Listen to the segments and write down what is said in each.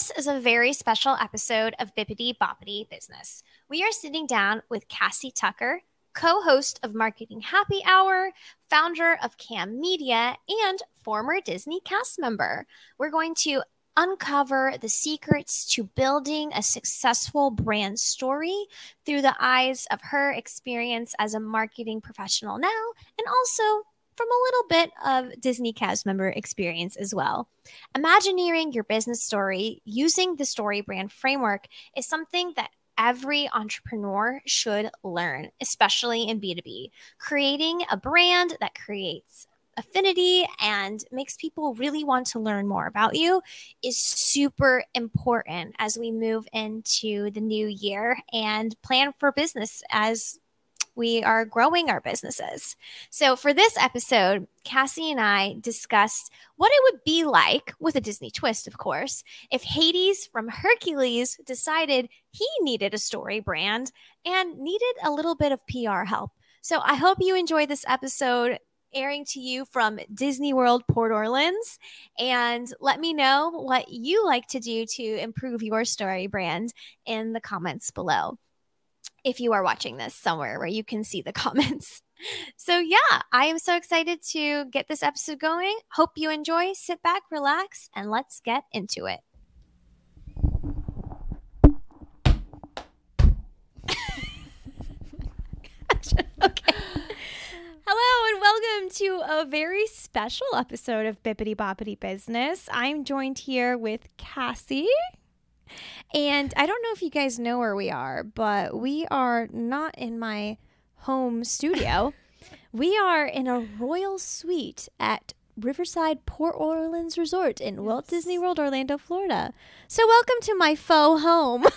This is a very special episode of Bippity Boppity Business. We are sitting down with Cassie Tucker, co host of Marketing Happy Hour, founder of Cam Media, and former Disney cast member. We're going to uncover the secrets to building a successful brand story through the eyes of her experience as a marketing professional now and also from a little bit of Disney cast member experience as well. Imagineering your business story using the story brand framework is something that every entrepreneur should learn, especially in B2B. Creating a brand that creates affinity and makes people really want to learn more about you is super important as we move into the new year and plan for business as we are growing our businesses. So, for this episode, Cassie and I discussed what it would be like, with a Disney twist, of course, if Hades from Hercules decided he needed a story brand and needed a little bit of PR help. So, I hope you enjoy this episode airing to you from Disney World Port Orleans. And let me know what you like to do to improve your story brand in the comments below if you are watching this somewhere where you can see the comments. So, yeah, I am so excited to get this episode going. Hope you enjoy. Sit back, relax, and let's get into it. okay. Hello and welcome to a very special episode of Bippity Boppity Business. I'm joined here with Cassie. And I don't know if you guys know where we are, but we are not in my home studio. we are in a royal suite at Riverside Port Orleans Resort in. Walt Disney World, Orlando, Florida. So, welcome to my faux home.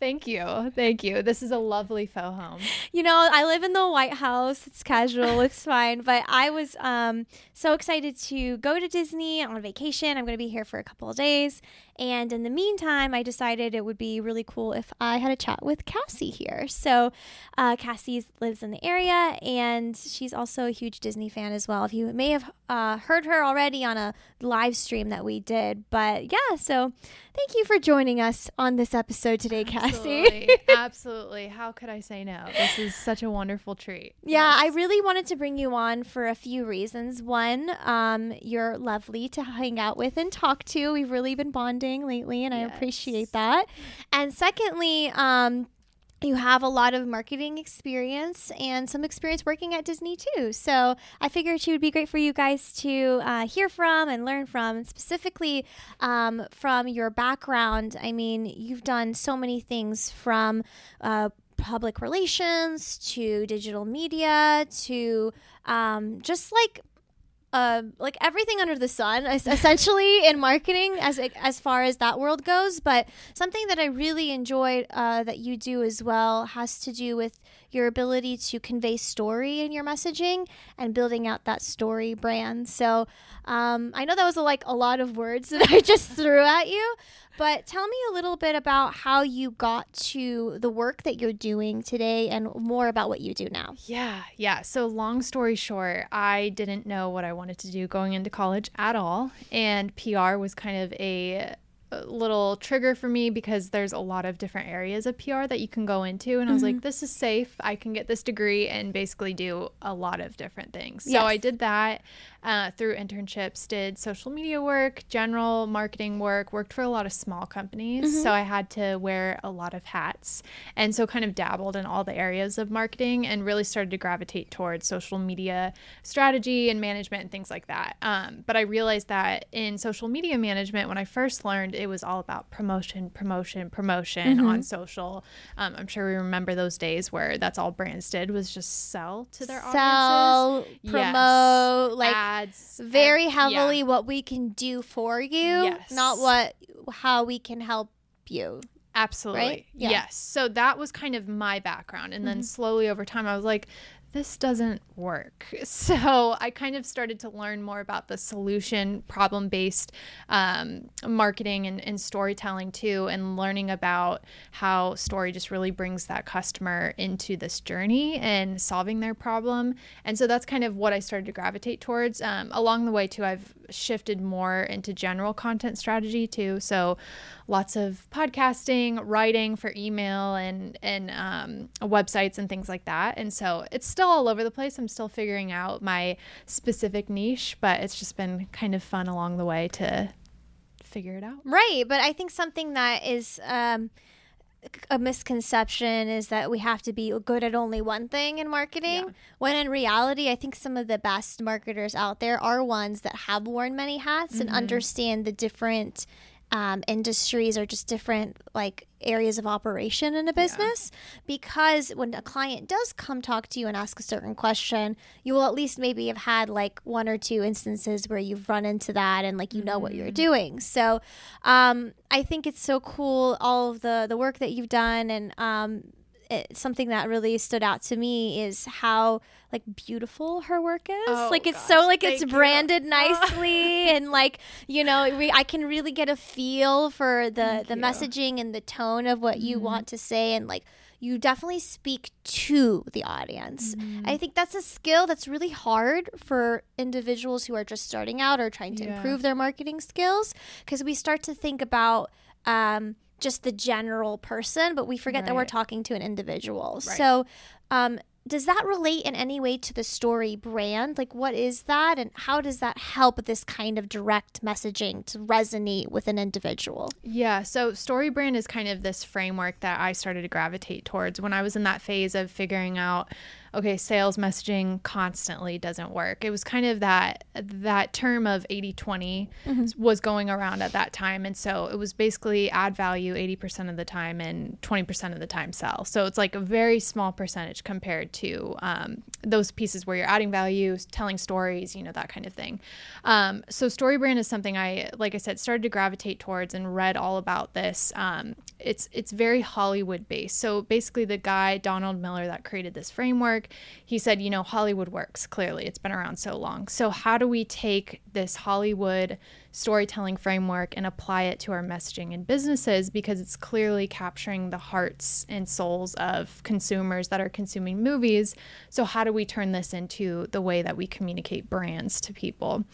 Thank you. Thank you. This is a lovely faux home. You know, I live in the White House. It's casual. it's fine. But I was um, so excited to go to Disney on vacation. I'm going to be here for a couple of days. And in the meantime, I decided it would be really cool if I had a chat with Cassie here. So uh, Cassie lives in the area and she's also a huge Disney fan as well. If you may have uh, heard her already on a live stream that we did. But yeah, so thank you for joining us on this episode today, Cassie. Absolutely. Absolutely. How could I say no? This is such a wonderful treat. Yeah, yes. I really wanted to bring you on for a few reasons. One, um, you're lovely to hang out with and talk to. We've really been bonding lately, and yes. I appreciate that. And secondly, um, you have a lot of marketing experience and some experience working at Disney too. So I figured she would be great for you guys to uh, hear from and learn from, and specifically um, from your background. I mean, you've done so many things from uh, public relations to digital media to um, just like uh, like everything under the sun, essentially in marketing, as as far as that world goes. But something that I really enjoyed uh, that you do as well has to do with your ability to convey story in your messaging and building out that story brand. So um, I know that was a, like a lot of words that I just threw at you, but tell me a little bit about how you got to the work that you're doing today and more about what you do now. Yeah, yeah. So, long story short, I didn't know what I wanted to do going into college at all. And PR was kind of a little trigger for me because there's a lot of different areas of PR that you can go into. And mm-hmm. I was like, mm-hmm. this is safe. I can get this degree and basically do a lot of different things. So. I did that uh, through internships, did social media work, general marketing work, worked for a lot of small companies. Mm-hmm. So I had to wear a lot of hats. And so kind of dabbled in all the areas of marketing and really started to gravitate towards social media strategy and management and things like that. Um, but I realized that in social media management, when I first learned, it was all about promotion, promotion, promotion mm-hmm. on social. Um, I'm sure we remember those days where that's all brands did was just sell to their sell, audiences. promote, yes. like ads very heavily yeah. what we can do for you yes. not what how we can help you absolutely right? yeah. yes so that was kind of my background and then mm-hmm. slowly over time i was like this doesn't work. So I kind of started to learn more about the solution problem based um, marketing and, and, storytelling too, and learning about how story just really brings that customer into this journey and solving their problem. And so that's kind of what I started to gravitate towards. Um, along the way, too, I've shifted more into general content strategy too. So lots of podcasting, writing for email and and um, websites and things like that. And so it's still all over the place. I'm still figuring out my specific niche, but it's just been kind of fun along the way to figure it out. Right, but I think something that is um, a misconception is that we have to be good at only one thing in marketing yeah. when in reality i think some of the best marketers out there are ones that have worn many hats mm-hmm. and understand the different um, industries or just different like areas of operation in a business yeah. because when a client does come talk to you and ask a certain question you will at least maybe have had like one or two instances where you've run into that and like you know mm-hmm. what you're mm-hmm. doing so um, i think it's so cool all of the the work that you've done and um, it, something that really stood out to me is how like beautiful her work is. Oh, like it's gosh, so like it's branded you. nicely and like you know we, I can really get a feel for the thank the you. messaging and the tone of what mm-hmm. you want to say and like you definitely speak to the audience. Mm-hmm. I think that's a skill that's really hard for individuals who are just starting out or trying to yeah. improve their marketing skills because we start to think about um, just the general person, but we forget right. that we're talking to an individual. Right. So, um, does that relate in any way to the story brand? Like, what is that, and how does that help this kind of direct messaging to resonate with an individual? Yeah, so story brand is kind of this framework that I started to gravitate towards when I was in that phase of figuring out okay, sales messaging constantly doesn't work. It was kind of that that term of 80-20 mm-hmm. was going around at that time. And so it was basically add value 80% of the time and 20% of the time sell. So it's like a very small percentage compared to um, those pieces where you're adding value, telling stories, you know, that kind of thing. Um, so story brand is something I, like I said, started to gravitate towards and read all about this. Um, it's it's very Hollywood based. So basically the guy, Donald Miller, that created this framework he said, you know, Hollywood works clearly. It's been around so long. So, how do we take this Hollywood storytelling framework and apply it to our messaging in businesses? Because it's clearly capturing the hearts and souls of consumers that are consuming movies. So, how do we turn this into the way that we communicate brands to people?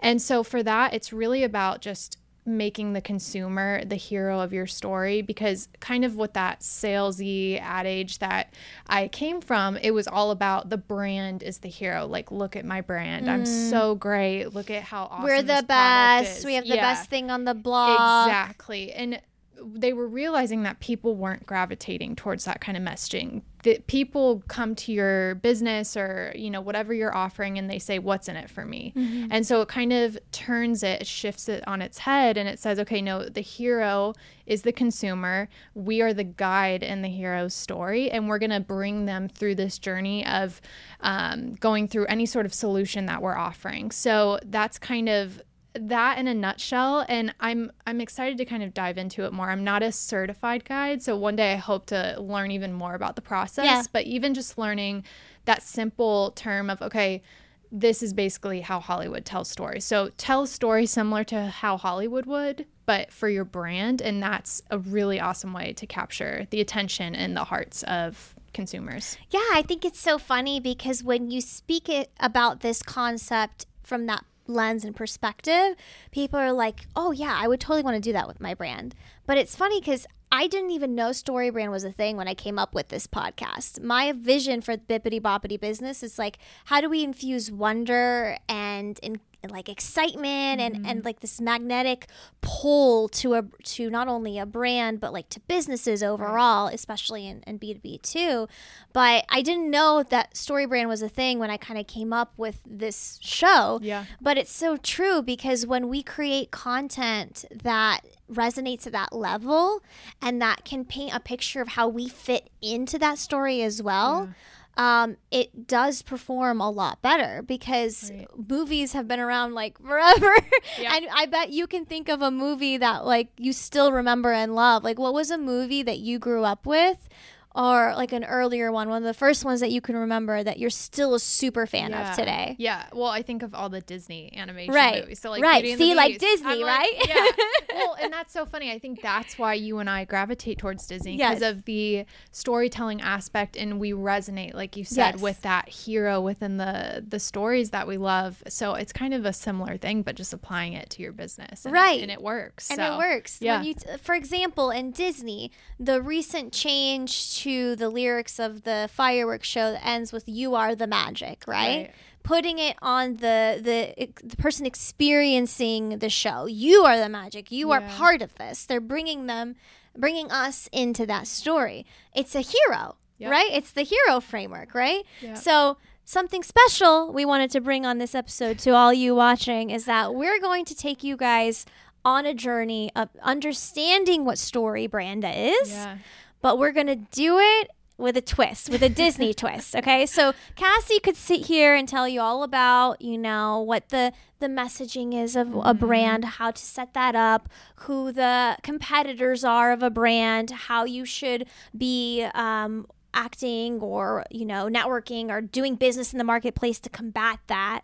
And so, for that, it's really about just making the consumer the hero of your story because kind of what that salesy adage that I came from, it was all about the brand is the hero. Like, look at my brand. Mm. I'm so great. Look at how awesome we're the best. We have the yeah. best thing on the blog. Exactly. And they were realizing that people weren't gravitating towards that kind of messaging. That people come to your business or you know whatever you're offering and they say what's in it for me? Mm-hmm. and so it kind of turns it shifts it on its head and it says okay no the hero is the consumer. We are the guide in the hero's story and we're going to bring them through this journey of um, going through any sort of solution that we're offering. So that's kind of that in a nutshell and i'm i'm excited to kind of dive into it more. I'm not a certified guide so one day i hope to learn even more about the process yeah. but even just learning that simple term of okay this is basically how hollywood tells stories. So tell a story similar to how hollywood would but for your brand and that's a really awesome way to capture the attention and the hearts of consumers. Yeah i think it's so funny because when you speak it about this concept from that lens and perspective, people are like, oh, yeah, I would totally want to do that with my brand. But it's funny because I didn't even know story brand was a thing when I came up with this podcast. My vision for Bippity Boppity business is like, how do we infuse wonder and, and like excitement and mm-hmm. and like this magnetic pull to a to not only a brand but like to businesses overall right. especially in, in b2b too but i didn't know that story brand was a thing when i kind of came up with this show yeah but it's so true because when we create content that resonates at that level and that can paint a picture of how we fit into that story as well yeah um, it does perform a lot better because right. movies have been around like forever. And I bet you can think of a movie that like you still remember and love. Like, what was a movie that you grew up with? Or like an earlier one, one of the first ones that you can remember that you're still a super fan Yeah. of today? Yeah. Well, I think of all the Disney animation Right. movies. So like Right. Beauty and the See, like Disney, right? yeah. Well, and that's so funny. I think that's why you and I gravitate towards Disney because Yes. of the storytelling aspect, and we resonate, like you said, Yes. with that hero within the the stories that we love. So it's kind of a similar thing, but just applying it to your business, and it- Right. and it works. And So, it works. yeah. When you, for example, in Disney, the recent change to the lyrics of the fireworks show that ends with "You are the magic," right? Right. Putting it on the, the the person experiencing the show. You are the magic. You are part of this. They're bringing them, bringing us into that story. It's a hero, Yep. right? It's the hero framework, right? Yeah. So something special we wanted to bring on this episode to all you watching is that we're going to take you guys on a journey of understanding what story brand is, Yeah. But we're going to do it with a twist, with a Disney twist, okay? So Cassie could sit here and tell you all about, you know, what the the messaging is of a brand, how to set that up, who the competitors are of a brand, how you should be um, acting or, you know, networking or doing business in the marketplace to combat that.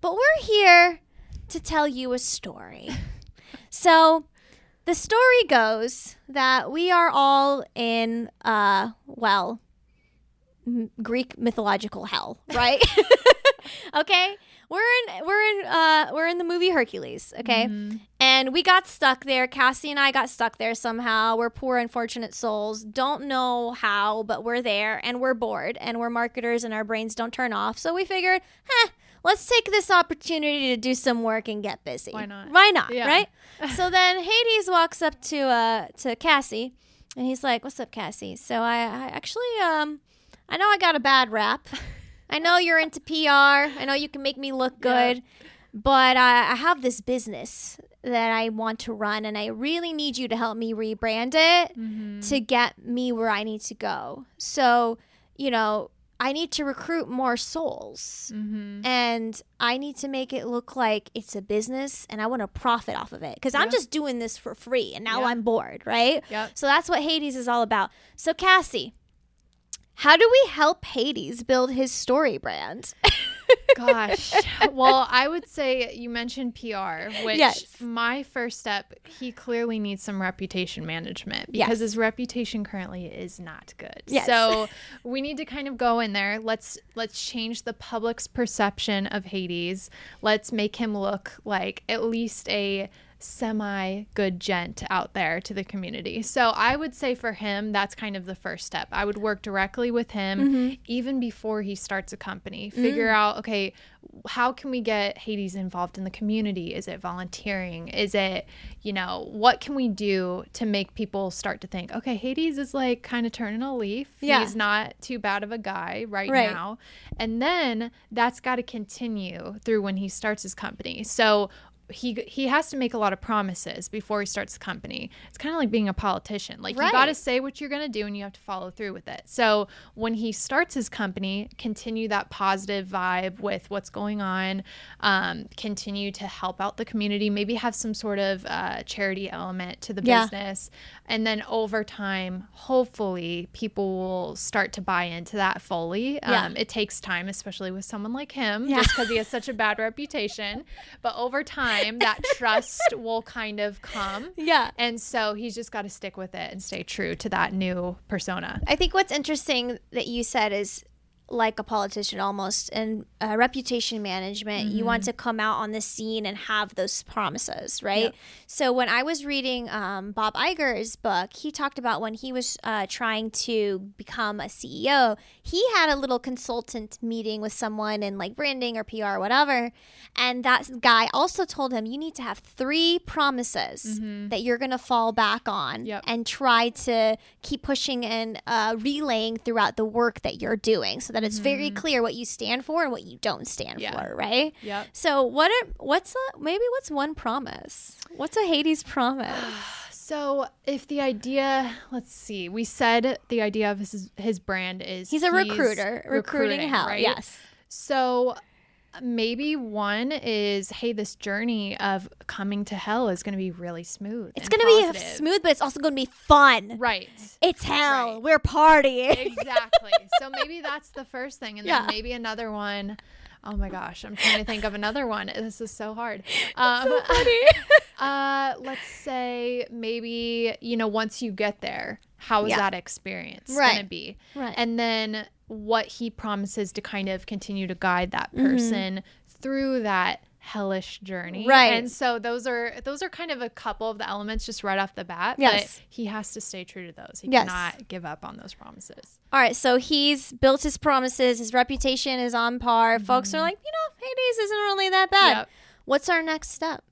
But we're here to tell you a story. so the story goes that we are all in, uh, well, m- Greek mythological hell, right? okay, we're in we're in uh, we're in the movie Hercules, okay, and we got stuck there. Cassie and I got stuck there somehow. We're poor, unfortunate souls. Don't know how, but we're there, and we're bored, and we're marketers, and our brains don't turn off. So we figured, huh. Let's take this opportunity to do some work and get busy. Why not? Why not? Yeah. Right? so then Hades walks up to uh to Cassie and he's like, "What's up, Cassie? So I, I actually um I know I got a bad rap. I know you're into PR. I know you can make me look Yeah. good, but I, I have this business that I want to run, and I really need you to help me rebrand it Mm-hmm. to get me where I need to go. So, you know." I need to recruit more souls Mm-hmm. and I need to make it look like it's a business and I want to profit off of it because I'm just doing this for free and now Yeah. I'm bored, right? Yep. So that's what Hades is all about. So, Cassie, how do we help Hades build his story brand? Gosh. well, I would say you mentioned PR, which Yes. my first step, he clearly needs some reputation management Yes. because his reputation currently is not good. Yes. So we need to kind of go in there. Let's let's change the public's perception of Hades. Let's make him look like at least a semi good gent out there to the community. So I would say for him, that's kind of the first step. I would work directly with him mm-hmm. even before he starts a company. Figure mm. out, okay, how can we get Hades involved in the community? Is it volunteering? Is it, you know, what can we do to make people start to think, okay, Hades is like kind of turning a leaf. Yeah. He's not too bad of a guy right, Right. now. And then that's got to continue through when he starts his company. So he he has to make a lot of promises before he starts the company. It's kind of like being a politician. Like you got to say what you're going to do and you have to follow through with it. So when he starts his company, continue that positive vibe with what's going on. Um, continue to help out the community. Maybe have some sort of uh, charity element to the Yeah. business, and then over time, hopefully, people will start to buy into that fully. Yeah. Um, it takes time, especially with someone like him, Yeah. just because he has such a bad reputation. But over time, that trust will kind of come. Yeah. And so he's just got to stick with it and stay true to that new persona. I think what's interesting that you said is like a politician almost and uh, reputation management. You want to come out on the scene and have those promises right? Yep. so when i was reading um, bob Iger's book he talked about when he was uh, trying to become a ceo he had a little consultant meeting with someone in like branding or pr or whatever. And that guy also told him you need to have three promises that you're going to fall back on Yep. and try to keep pushing and uh, relaying throughout the work that you're doing. So that it's very mm. clear what you stand for and what you don't stand Yeah. for right Yep. so what are what's a maybe what's one promise what's a hades promise So if the idea, let's see, we said the idea of his his brand is he's a recruiter recruiting hell right? yes So maybe one is hey, this journey of coming to hell is going to be really smooth. It's going to be smooth, but it's also going to be fun. Right. It's hell. Right. We're partying. exactly. So maybe that's the first thing. And Yeah. then maybe another one. Oh my gosh, I'm trying to think of another one. This is so hard. Um, uh, let's say maybe, you know, once you get there, how is Yeah. that experience Right. going to be? Right. And then what he promises to kind of continue to guide that Mm-hmm. person through that hellish journey. Right. And so those are those are kind of a couple of the elements just right off the bat. Yes. But he has to stay true to those. He Yes. cannot give up on those promises. All right, so he's built his promises. His reputation is on par. Folks Mm-hmm. are like, you know, Hades isn't really that bad. Yep. What's our next step?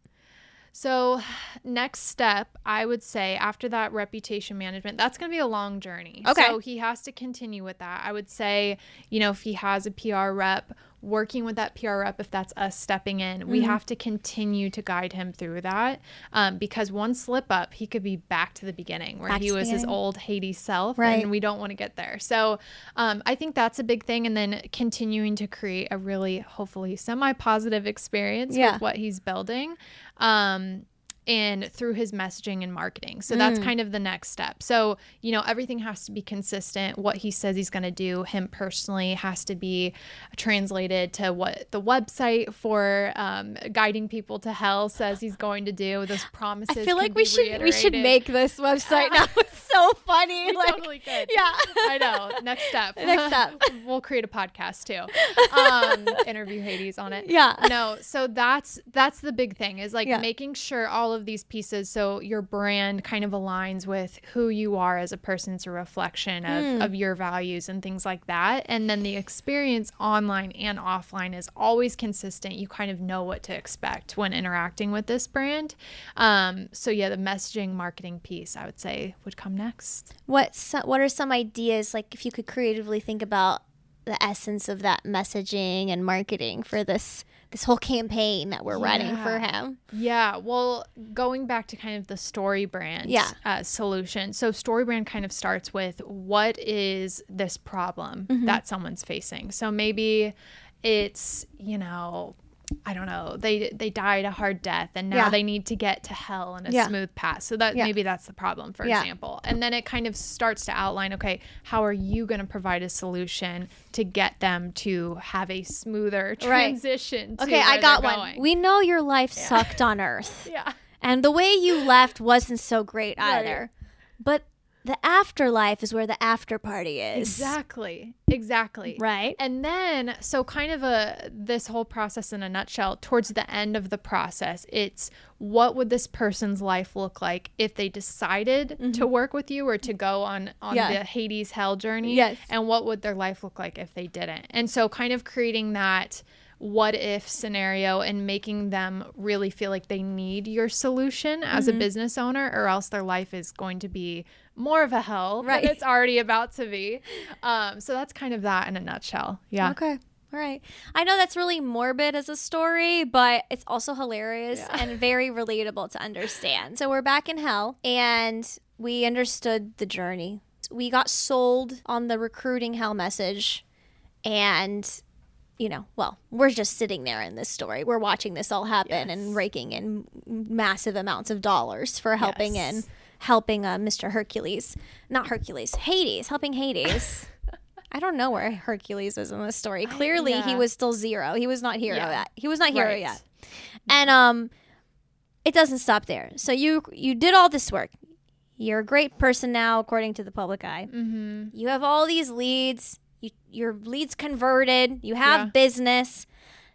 So, next step, I would say after that reputation management, that's going to be a long journey. Okay. So, he has to continue with that. I would say, you know, if he has a PR rep, working with that PR rep, if that's us stepping in, we Mm-hmm. have to continue to guide him through that. Um, because one slip up, he could be back to the beginning where Back he was his old Hades self. Right. And we don't want to get there. So, um, I think that's a big thing. And then continuing to create a really, hopefully, semi positive experience Yeah. with what he's building. Um, and through his messaging and marketing. So that's kind of the next step. So, you know, everything has to be consistent. What he says he's going to do, him personally, has to be translated to what the website for um, guiding people to hell says he's going to do. Those promises. I feel like we should we should make this website now. It's so funny. We like, totally could. yeah. I know. Next step. Next step. we'll create a podcast too. Um, interview Hades on it. Yeah. No. So that's that's the big thing is like Yeah. making sure all of these pieces so your brand kind of aligns with who you are as a person. It's a reflection of, Hmm. of your values and things like that. And then the experience online and offline is always consistent. You kind of know what to expect when interacting with this brand. Um, so yeah, the messaging marketing piece I would say would come next. What so, what are some ideas like if you could creatively think about the essence of that messaging and marketing for this this whole campaign that we're running for him? Yeah, well, going back to kind of the story brand Yeah. uh, solution. So, story brand kind of starts with what is this problem Mm-hmm. that someone's facing. So, maybe it's, you know, I don't know. They they died a hard death and now Yeah. they need to get to hell in a Yeah. smooth path. So that Yeah. maybe that's the problem, for example. And then it kind of starts to outline, okay, how are you going to provide a solution to get them to have a smoother Right. transition? to Okay, I got one. going? We know your life sucked on Earth. yeah. And the way you left wasn't so great Right. either. But the afterlife is where the after party is. Exactly. Exactly. Right? And then so kind of a this whole process in a nutshell, towards the end of the process, it's what would this person's life look like if they decided to work with you or to go on on Mm-hmm. Yeah. the Hades hell journey? Yes. And what would their life look like if they didn't? And so kind of creating that what if scenario and making them really feel like they need your solution as Mm-hmm. a business owner or else their life is going to be more of a hell Right. than it's already about to be um, so that's kind of that in a nutshell yeah Okay. All right. I know that's really morbid as a story, but it's also hilarious Yeah. and very relatable to understand. So we're back in hell and we understood the journey. We got sold on the recruiting hell message and you know, well, we're just sitting there in this story. We're watching this all happen and raking in massive amounts of dollars for helping Yes. in helping uh, Mr. Hercules, not Hercules, Hades, helping Hades. I don't know where Hercules was in this story. Clearly, he yeah. was still zero. He was not hero Yeah. yet. He was not hero Right. yet. And um, it doesn't stop there. So you you did all this work. You're a great person now, according to the public eye. mm-hmm. You have all these leads. You, your leads converted. You have Yeah. business.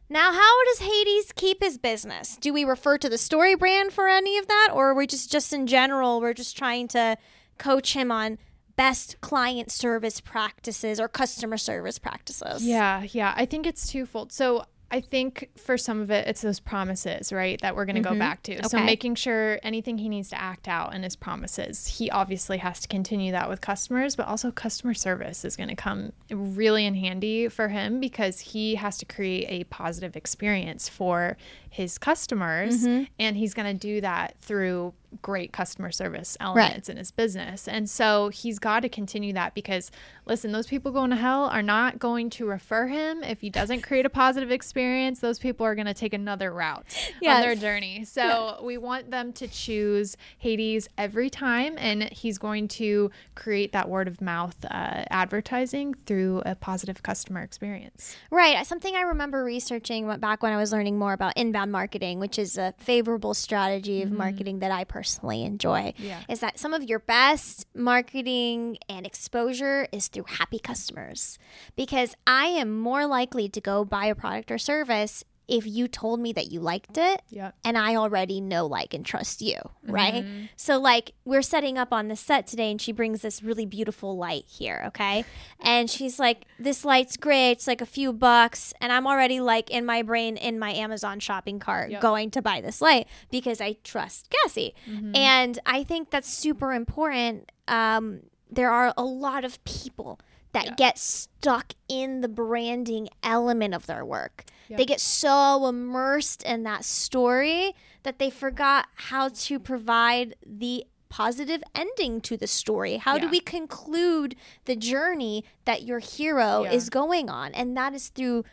Now, how does Hades keep his business? Do we refer to the story brand for any of that, or are we just just in general? We're just trying to coach him on best client service practices or customer service practices. yeah yeah i think it's twofold so I think for some of it, it's those promises, right, that we're going to Mhm. go back to. So making sure anything he needs to act out in his promises, he obviously has to continue that with customers, but also customer service is going to come really in handy for him because he has to create a positive experience for his customers. Mhm. And he's going to do that through great customer service elements in his business. And so he's got to continue that because listen, those people going to hell are not going to refer him if he doesn't create a positive experience. Those people are going to take another route yes. on their journey. So yes. we want them to choose Hades every time, and he's going to create that word of mouth uh, advertising through a positive customer experience. Right. Something I remember researching back when I was learning more about inbound marketing, which is a favorable strategy of mm-hmm. marketing that I personally enjoy, yeah. is that some of your best marketing and exposure is through happy customers because I am more likely to go buy a product or service if you told me that you liked it yep. and I already know, like, and trust you, right? Mm-hmm. So, like, we're setting up on the set today and she brings this really beautiful light here, okay? And she's like, This light's great. It's like a few bucks. And I'm already, like, in my brain, in my Amazon shopping cart, yep. going to buy this light because I trust Cassie. Mm-hmm. And I think that's super important. Um, there are a lot of people that yeah. get stuck in the branding element of their work. Yeah. They get so immersed in that story that they forgot how to provide the positive ending to the story. How yeah. do we conclude the journey that your hero is going on? And that is through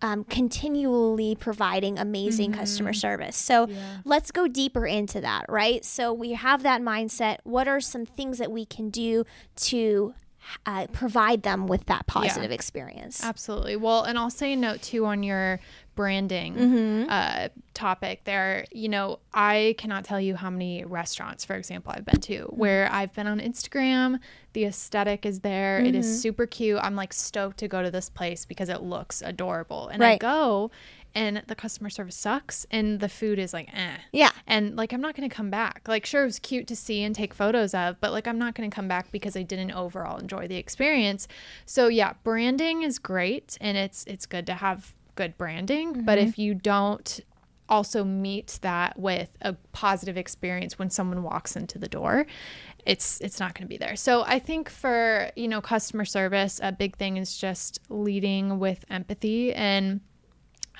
um, continually providing amazing mm-hmm. customer service. So yeah. let's go deeper into that, right? So we have that mindset. What are some things that we can do to uh, provide them with that positive yeah. experience. Absolutely. Well, and I'll say a note too on your branding mm-hmm. uh, topic there. You know, I cannot tell you how many restaurants, for example, I've been to mm-hmm. where I've been on Instagram. The aesthetic is there. Mm-hmm. It is mm-hmm. super cute. I'm like stoked to go to this place because it looks adorable. And right. I go and the customer service sucks and the food is like eh. Yeah. And like I'm not gonna come back. Like sure it was cute to see and take photos of, but like I'm not gonna come back because I didn't overall enjoy the experience. So yeah, branding is great and it's it's good to have good branding. Mm-hmm. But if you don't also meet that with a positive experience when someone walks into the door it's it's not going to be there. So I think for, you know, customer service, a big thing is just leading with empathy and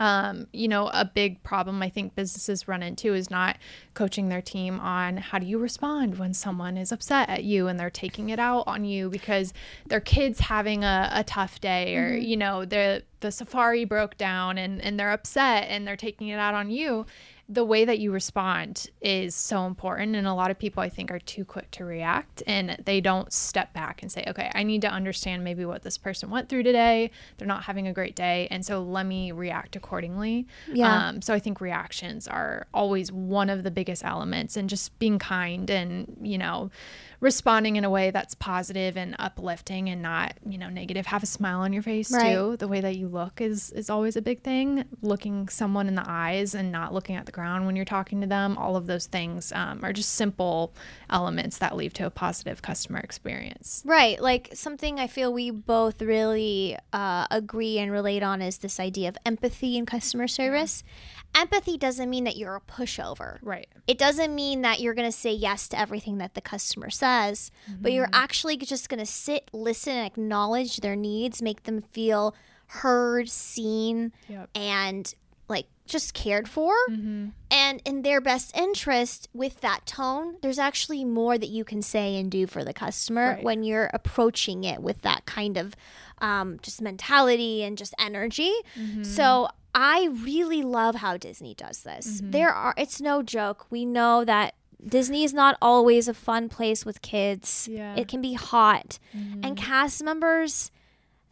um, you know, a big problem I think businesses run into is not coaching their team on how do you respond when someone is upset at you and they're taking it out on you because their kid's having a, a tough day or, mm-hmm. you know, the the safari broke down and, and they're upset and they're taking it out on you the way that you respond is so important and a lot of people i think are too quick to react and they don't step back and say okay i need to understand maybe what this person went through today. They're not having a great day and so let me react accordingly. Yeah. Um, so i think reactions are always one of the biggest elements and just being kind and you know responding in a way that's positive and uplifting and not you know negative. Have a smile on your face right. too. The way that you look is is always a big thing. Looking someone in the eyes and not looking at the when you're talking to them all of those things um, are just simple elements that lead to a positive customer experience right like something i feel we both really uh, agree and relate on is this idea of empathy in customer service yeah empathy doesn't mean that you're a pushover. Right. It doesn't mean that you're going to say yes to everything that the customer says, mm-hmm. but you're mm-hmm. actually just going to sit, listen, and acknowledge their needs, make them feel heard, seen, yep. and just cared for. Mm-hmm. And in their best interest, with that tone, there's actually more that you can say and do for the customer right. when you're approaching it with that kind of um, just mentality and just energy. Mm-hmm. So I really love how Disney does this. Mm-hmm. There are it's no joke. We know that Disney is not always a fun place with kids. Yeah. It can be hot. Mm-hmm. And cast members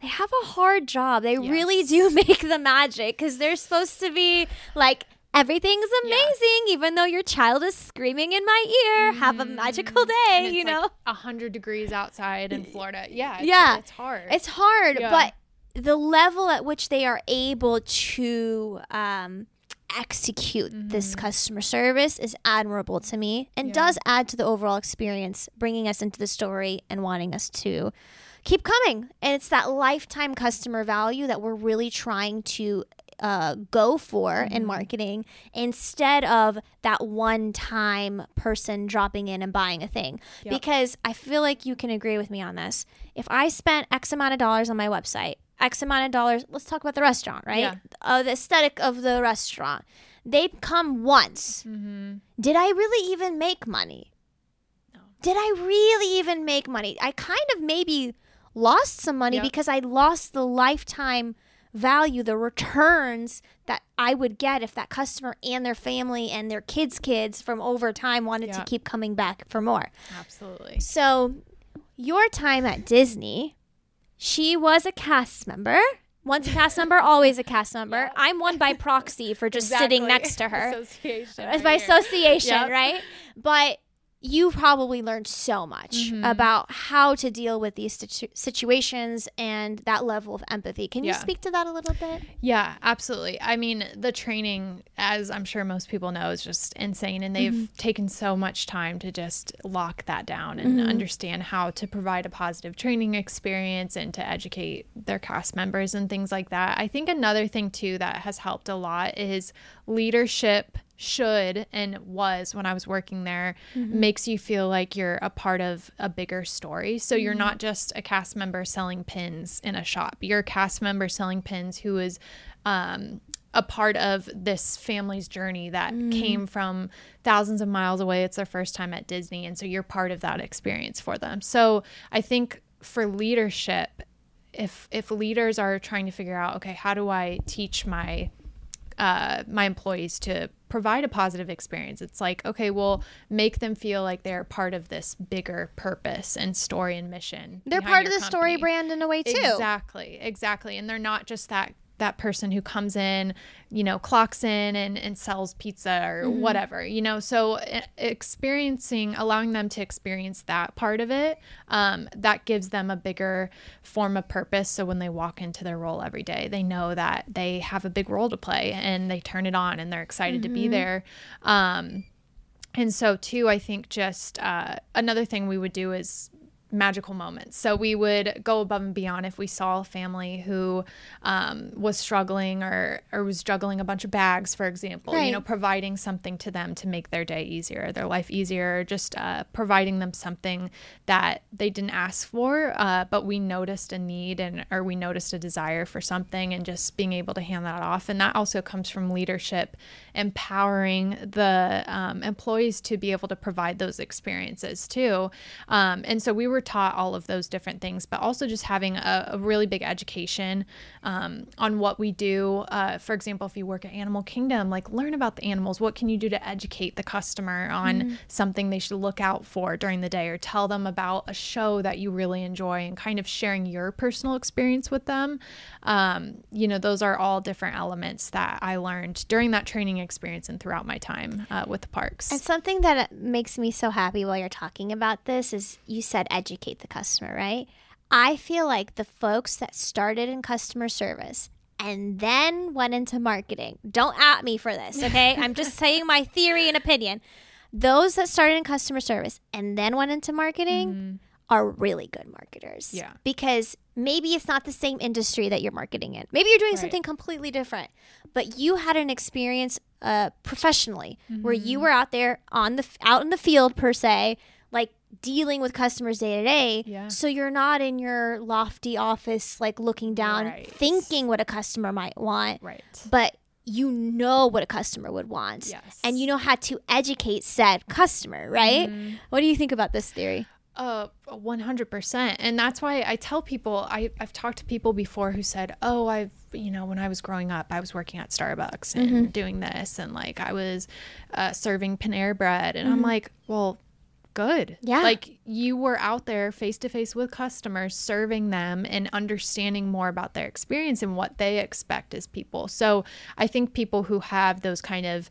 they have a hard job. They yes. really do make the magic cuz they're supposed to be like everything's amazing yeah. even though your child is screaming in my ear. Mm-hmm. Have a magical day, you know. A 100 degrees outside in Florida. Yeah. It's, yeah. It's hard. It's hard, yeah. but the level at which they are able to um, execute mm-hmm. this customer service is admirable to me and yeah. does add to the overall experience, bringing us into the story and wanting us to keep coming. And it's that lifetime customer value that we're really trying to uh, go for mm-hmm. in marketing instead of that one time person dropping in and buying a thing. Yep. Because I feel like you can agree with me on this. If I spent X amount of dollars on my website, X amount of dollars. Let's talk about the restaurant, right? Yeah. Uh, the aesthetic of the restaurant. They come once. Mm-hmm. Did I really even make money? No. Did I really even make money? I kind of maybe lost some money Yep. because I lost the lifetime value, the returns that I would get if that customer and their family and their kids' kids from over time wanted to keep coming back for more. Absolutely. So, your time at Disney, she was a cast member. Once a cast member, always a cast member. Yeah. I'm one by proxy for just sitting next to her. Association. Right by association, Yep. right? But you probably learned so much Mhm. about how to deal with these situ- situations and that level of empathy. Can you Yeah. speak to that a little bit? Yeah, absolutely. I mean, the training, as I'm sure most people know, is just insane. And they've Mm-hmm. taken so much time to just lock that down and Mm-hmm. understand how to provide a positive training experience and to educate their cast members and things like that. I think another thing, too, that has helped a lot is leadership should and was when I was working there mm-hmm. makes you feel like you're a part of a bigger story. So you're mm-hmm. not just a cast member selling pins in a shop. You're a cast member selling pins who is um, a part of this family's journey that mm. came from thousands of miles away. It's their first time at Disney. And so you're part of that experience for them. So I think for leadership, if if leaders are trying to figure out, okay, how do I teach my uh, my employees to provide a positive experience. It's like, okay, we'll make them feel like they're part of this bigger purpose and story and mission. They're part of the story brand in a way, too. Exactly, exactly. And they're not just that that person who comes in, you know, clocks in and, and sells pizza or Mm-hmm. whatever, you know. So experiencing, allowing them to experience that part of it, um, that gives them a bigger form of purpose. So when they walk into their role every day, they know that they have a big role to play and they turn it on and they're excited to be Mm-hmm. there. Um, and so, too, I think just uh, another thing we would do is magical moments. So we would go above and beyond if we saw a family who um, was struggling or or was juggling a bunch of bags, for example. Right. You know, providing something to them to make their day easier, their life easier, just uh, providing them something that they didn't ask for, uh, but we noticed a need and or we noticed a desire for something, and just being able to hand that off. And that also comes from leadership, empowering the um, employees to be able to provide those experiences too. Um, and so we were taught all of those different things, but also just having a, a really big education um, on what we do. Uh, for example, if you work at Animal Kingdom, like learn about the animals. What can you do to educate the customer on something they should look out for during the day, or tell them about a show that you really enjoy, and kind of sharing your personal experience with them. Um, you know, those are all different elements that I learned during that training experience and throughout my time uh, with the parks. And something that makes me so happy while you're talking about this is you said educate the customer, right? I feel like the folks that started in customer service and then went into marketing, don't at me for this, okay? I'm just saying my theory and opinion. Those that started in customer service and then went into marketing are really good marketers. Mm-hmm. Yeah. Because maybe it's not the same industry that you're marketing in. Maybe you're doing Right. something completely different, but you had an experience uh, professionally where you Mm-hmm. were out there on the out in the field per se, dealing with customers day to day. Yeah. So you're not in your lofty office, like looking down, Right. thinking what a customer might want, right. but you know what a customer would want. Yes. And you know how to educate said customer, right? Mm-hmm. What do you think about this theory? Uh, 100%. And that's why I tell people, I, I've talked to people before who said, oh, I've, you know, when I was growing up, I was working at Starbucks and Mm-hmm. doing this. And like I was uh, serving Panera bread. And Mm-hmm. I'm like, well, good. Yeah. Like you were out there face to face with customers, serving them and understanding more about their experience and what they expect as people. So I think people who have those kind of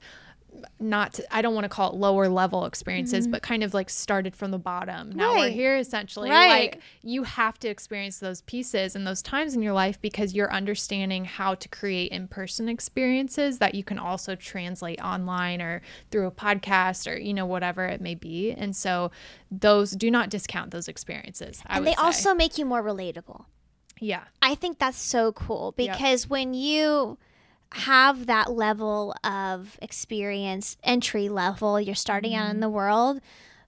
not to, I don't want to call it lower level experiences, but kind of like started from the bottom. Now we're Mm-hmm. Here essentially. Right. Like you have to experience those pieces and those times in your life because you're understanding how to create in-person experiences that you can also translate online or through a podcast or you know whatever it may be. And so those do not discount those experiences. I and they say. also make you more relatable. yeah. I think that's so cool Yep. because when you have that level of experience, entry level, you're starting out Mm-hmm. in the world,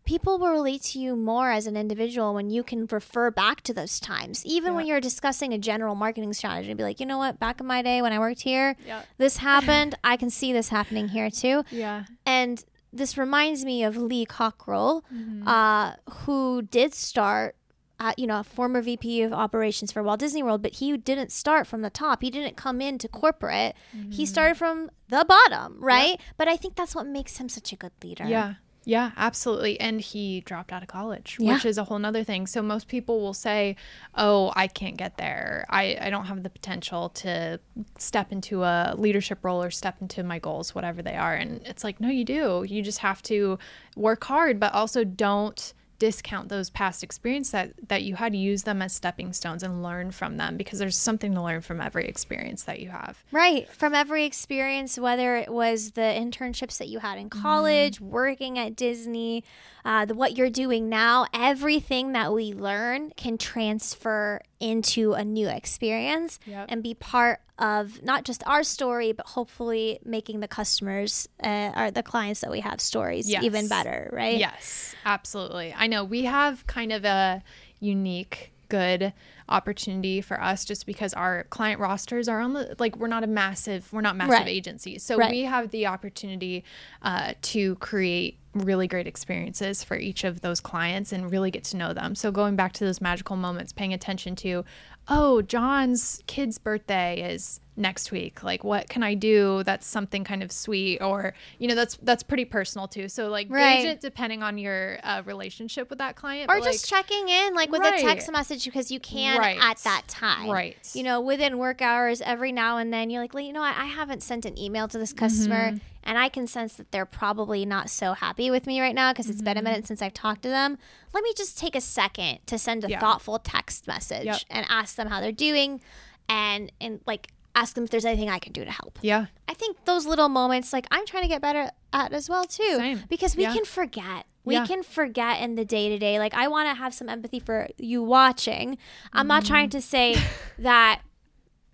people will relate to you more as an individual when you can refer back to those times. Even when you're discussing a general marketing strategy, and be like, you know what, back in my day when I worked here, Yeah. this happened. I can see this happening here too. Yeah. And this reminds me of Lee Cockrell, Mm-hmm. uh, who did start. Uh, you know, a former VP of operations for Walt Disney World, but he didn't start from the top. He didn't come into corporate. Mm-hmm. He started from the bottom, right? But I think that's what makes him such a good leader. Yeah. Yeah, absolutely. And he dropped out of college, Yeah. which is a whole nother thing. So most people will say, Oh, I can't get there. I, I don't have the potential to step into a leadership role or step into my goals, whatever they are. And it's like, no, you do. You just have to work hard, but also don't discount those past experiences that, that you had use them as stepping stones and learn from them because there's something to learn from every experience that you have. Right. From every experience, whether it was the internships that you had in college, working at Disney, uh, the, what you're doing now, everything that we learn can transfer into a new experience Yep. and be part of not just our story, but hopefully making the customers uh, or the clients that we have stories Yes. even better, right? Yes, absolutely. I know we have kind of a unique, good opportunity for us just because our client rosters are on the like we're not a massive we're not massive Right. agencies so Right. we have the opportunity uh, to create really great experiences for each of those clients and really get to know them. So going back to those magical moments paying attention to oh john's kid's birthday is next week like what can i do that's something kind of sweet or you know that's that's pretty personal too so like Right. gauge it depending on your uh, relationship with that client Or but, just like, checking in, like with Right. a text message, because you can Right. at that time. Right. You know, within work hours, every now and then, you're like, well, you know, what? I haven't sent an email to this customer, Mm-hmm. and I can sense that they're probably not so happy with me right now because it's been a Mm-hmm. minute since I've talked to them. Let me just take a second to send a Yeah. thoughtful text message Yep. and ask them how they're doing, and and like ask them if there's anything I can do to help. yeah I think those little moments, like I'm trying to get better at as well too, Same. because we Yeah. can forget. We Yeah. can forget in the day to day. Like I want to have some empathy for you watching. I'm not trying to say that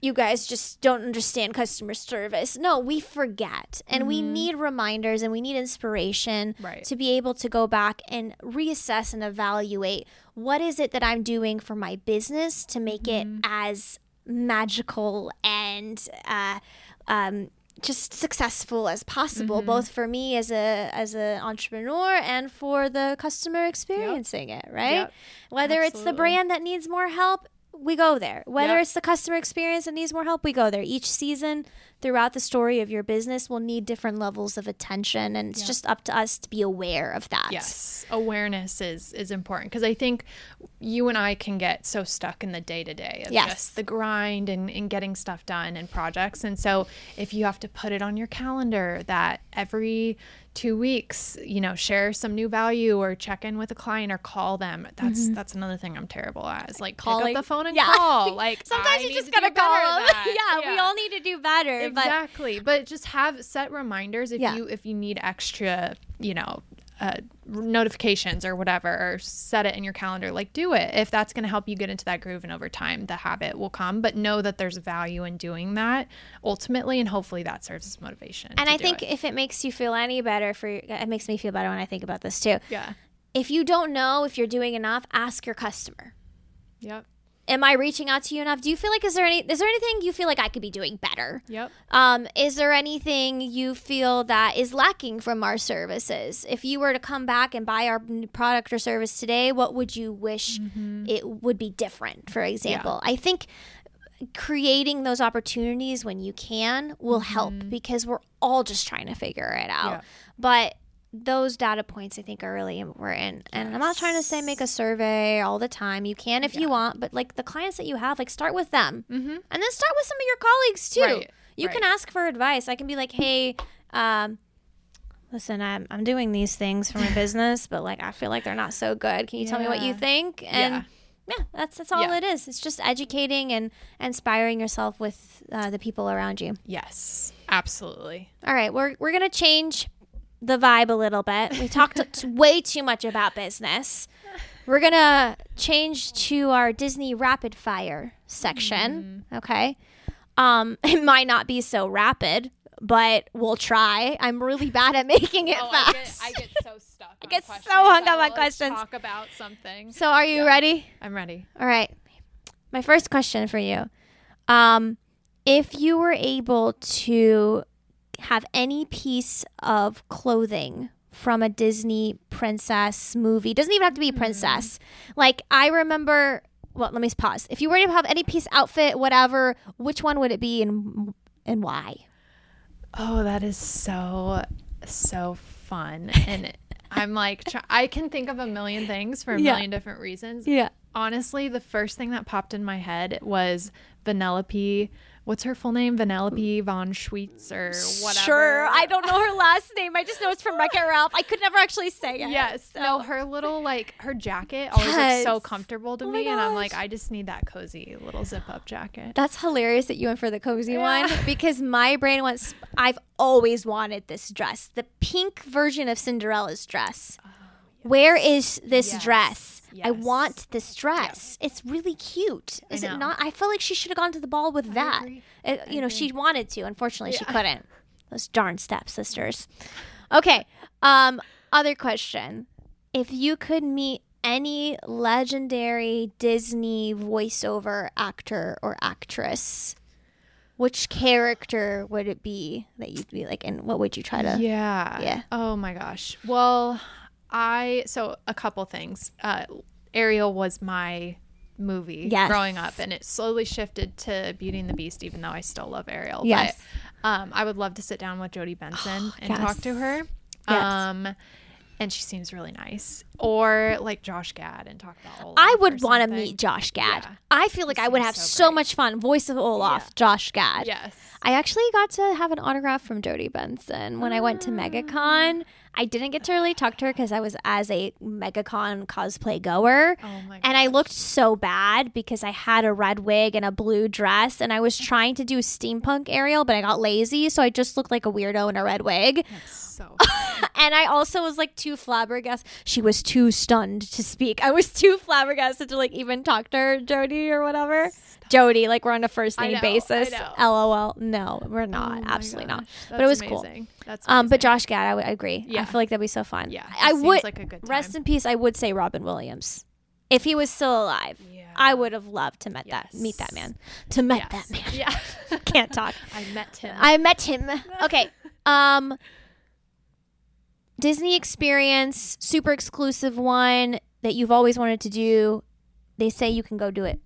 you guys just don't understand customer service. No, we forget, and we need reminders, and we need inspiration Mm-hmm. Right. to be able to go back and reassess and evaluate what is it that I'm doing for my business to make Mm-hmm. it as magical and uh, um, just successful as possible, Mm-hmm. both for me as a as an entrepreneur and for the customer experiencing it. Right? Yep. Whether it's the brand that needs more help, we go there. Whether Yep. it's the customer experience that needs more help, we go there. Each season throughout the story of your business will need different levels of attention, and it's Yep. just up to us to be aware of that. Yes, awareness is is important because I think you and I can get so stuck in the day to day of Yes. just the grind and, and getting stuff done and projects. And so if you have to put it on your calendar that every two weeks, you know, share some new value or check in with a client or call them. That's that's another thing I'm terrible at is like Mm-hmm. Up the phone and Yeah. call. Like Sometimes I you just to gotta call them. that. yeah, we all need to do better. But exactly but just have set reminders if Yeah. you if you need extra you know uh, notifications or whatever or set it in your calendar like do it if that's going to help you get into that groove and over time the habit will come but know that there's value in doing that ultimately and hopefully that serves as motivation and I think it. if it makes you feel any better, for it makes me feel better when I think about this too. yeah If you don't know if you're doing enough, ask your customer. yep Am I reaching out to you enough? Do you feel like is there any is there anything you feel like I could be doing better? yep Um, is there anything you feel that is lacking from our services? If you were to come back and buy our product or service today, what would you wish it would be different? For example, I think creating those opportunities when you can will help because we're all just trying to figure it out. Yeah. But those data points I think are really important. And I'm not trying to say make a survey all the time. You can if you want, but like the clients that you have, like start with them. mm-hmm. And then start with some of your colleagues too. Right, You can ask for advice. I can be like, hey, um, listen, I'm, I'm doing these things for my business, but like I feel like they're not so good. Can you tell me what you think? And Yeah. yeah, that's that's all Yeah. it is. It's just educating and inspiring yourself with uh, the people around you. yes absolutely All right, we're we're gonna change the vibe a little bit. We talked way too much about business. We're gonna change to our Disney rapid fire section. Okay, um, it might not be so rapid, but we'll try. I'm really bad at making it oh I fast. get, I get so stuck. I get so hung up on questions. Talk about something. So are you Yeah. ready? I'm ready. All right. My first question for you. Um, if you were able to have any piece of clothing from a Disney princess movie, doesn't even have to be a hmm. princess. Like I remember well, let me pause. If you were to have any piece outfit, whatever, which one would it be and and why? Oh, that is so so fun, and I'm like, try- I can think of a million things for a Yeah. million different reasons. Yeah. Honestly, the first thing that popped in my head was Vanellope. What's her full name? Vanellope mm. von Schweetz or whatever. Sure. I don't know her last name. I just know it's from Wreck It Ralph. I could never actually say it. Yes. So- No, her little like her jacket always looks so comfortable to Oh me, and I'm like. I just need that cozy little zip up jacket. That's hilarious that you went for the cozy Yeah. one because my brain went. sp- I've always wanted this dress, the pink version of Cinderella's dress. Oh, Where is this Oh, Yes. dress? I want this dress. It's really cute. Is it not? I feel like she should have gone to the ball with that. It- I you know, agree. she wanted to. Unfortunately, she couldn't. Those darn stepsisters. Okay. Um. Other question: If you could meet any legendary Disney voiceover actor or actress, which character would it be that you'd be like, and what would you try to? Yeah. Yeah. Oh my gosh. Well, I so a couple things. Uh, Ariel was my movie Yes. growing up, and it slowly shifted to Beauty and the Beast, even though I still love Ariel. Yes. But um, I would love to sit down with Jodi Benson and talk to her. Yes. Um, and she seems really nice. Or like Josh Gad and talk about Olaf I would want to meet Josh Gad. Yeah. I feel like I would have so so much fun. Voice of Olaf, Yeah. Josh Gad. Yes. I actually got to have an autograph from Jodi Benson when I went to MegaCon. I didn't get to really talk to her because I was as a MegaCon cosplay goer. Oh my And I looked so bad because I had a red wig and a blue dress, and I was trying to do steampunk Ariel, but I got lazy, so I just looked like a weirdo in a red wig. That's so And I also was like too flabbergasted. She was too stunned to speak. I was too flabbergasted to like even talk to her, Jodi or whatever. Jodi, like we're on a first name know, basis. LOL. No, we're Oh not. my Absolutely not. gosh. But it was That's cool. amazing. That's Um, but. Josh Gad, I would agree. I feel like that'd be so fun. Yeah, I would like a good rest in peace. I would say Robin Williams, if he was still alive. Yeah. I would have loved to met that meet that man. To met Yes. that man. Yeah. Can't talk. I met him. I met him. Okay. Um Disney experience, super exclusive one that you've always wanted to do. They say you can go do it.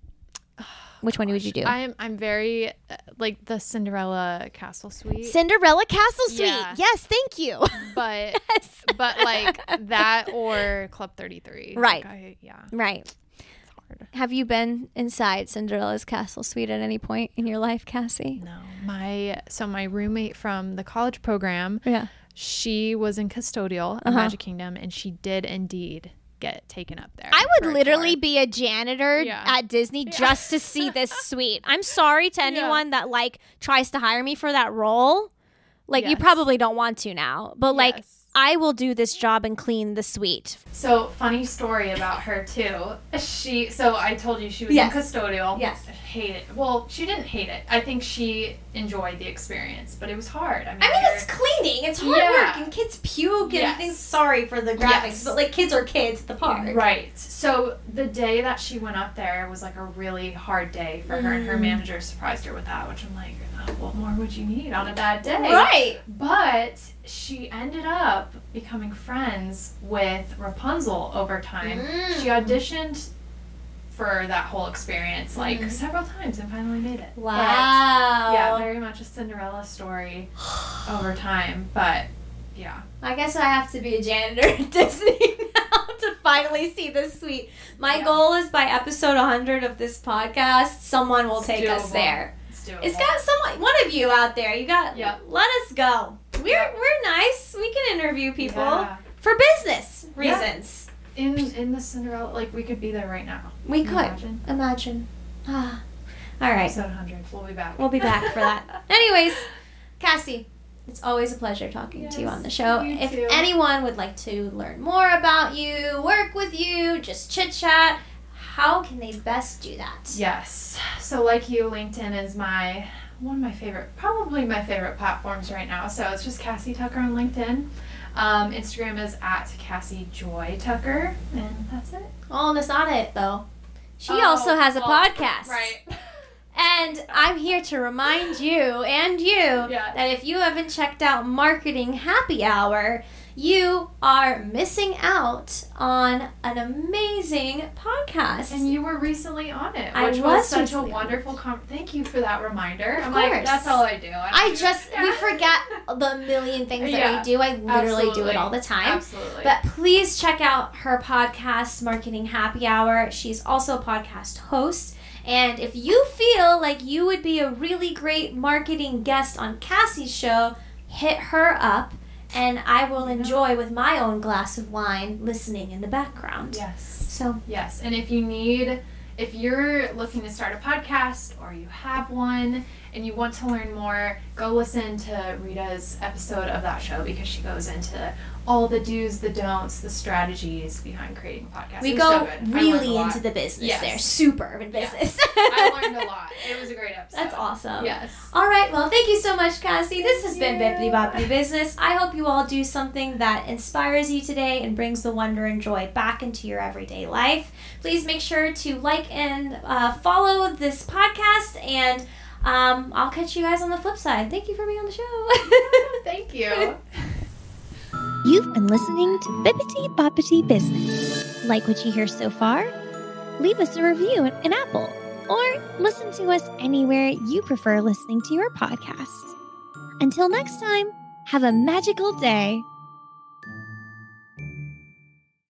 Which one would you do? I'm I'm very uh, like the Cinderella castle suite, Cinderella Castle Suite. Yeah. Yes, thank you. but yes. but like that or Club 33. Right. Like, I, yeah, Right. it's hard. Have you been inside Cinderella's castle suite at any point in your life, Cassie? No, my so my roommate from the college program, Yeah. she was in custodial at Uh-huh. Magic Kingdom, and she did indeed get taken up there. I would literally tour. be a janitor Yeah. at Disney just to see this suite. I'm sorry to Yeah. anyone that like tries to hire me for that role. Like you probably don't want to now, but like Yes. I will do this job and clean the suite. So funny story about her too. She so I told you she was Yes. in custodial. Yes. Hate it. Well, she didn't hate it. I think she enjoyed the experience, but it was hard. I mean, I mean, it's cleaning. It's hard Yeah. work, and kids puke and Yes. things. Sorry for the graphics, Yes. but like kids are kids at the park. Right. So the day that she went up there was like a really hard day for her, and her Mhm. manager surprised her with that, which I'm like, oh, what more would you need on a bad day? Right. But she ended up becoming friends with Rapunzel over time. Mm. She auditioned for that whole experience like Mhm. several times and finally made it. But, Wow. yeah, very much a Cinderella story over time, but yeah. I guess I have to be a janitor at Disney now to finally see this suite. My Yeah. goal is by episode 100 of this podcast, someone will It's take us doable. there. It's doable. It's got someone, one of you out there. You got. Yep. Let us go. We're Yep. we're nice. We can interview people Yeah. for business Yeah. In in the Cinderella, like we could be there right now. We could Imagine. imagine. Ah. All right. Episode 100. We'll be back. We'll be back for that. Anyways, Cassie, it's always a pleasure talking to you on the show. If too. anyone would like to learn more about you, work with you, just chit chat, how can they best do that? Yes. So like you, LinkedIn is my one of my favorite, probably my favorite platforms right now. So it's just Cassie Tucker on LinkedIn. Um, Instagram is at Cassie Joy Tucker, and that's it. Oh, and that's not it though. She Oh, also has a well, podcast. Right. And I'm here to remind you and you Yes. that if you haven't checked out Marketing Happy Hour, you are missing out on an amazing podcast. And you were recently on it, I which was, was such a wonderful. Com- Thank you for that reminder. Of I'm like, course. that's all I do. I, I just we forget the million things that Yeah. we do. I literally do it all the time. Absolutely. But please check out her podcast, Marketing Happy Hour. She's also a podcast host. And if you feel like you would be a really great marketing guest on Cassie's show, hit her up and I will enjoy with my own glass of wine listening in the background. yes. So, Yes, and if you need, if you're looking to start a podcast or you have one and you want to learn more, go listen to Rita's episode of that show because she goes into all the do's, the don'ts, the strategies behind creating a podcast. we go so good. I learned a really into the business Yes. there. Super in Yeah. business. I learned a lot. It was a great episode. That's awesome. Yes. All right. Well, thank you so much, Cassie. This has been Thank Bippity. Boppity Business. I hope you all do something that inspires you today and brings the wonder and joy back into your everyday life. Please make sure to like and uh, follow this podcast, and um, I'll catch you guys on the flip side. Thank you for being on the show. Thank you. You've been listening to Bippity Boppity Business. Like what you hear so far? Leave us a review in, Apple or listen to us anywhere you prefer listening to your podcast. Until next time, have a magical day.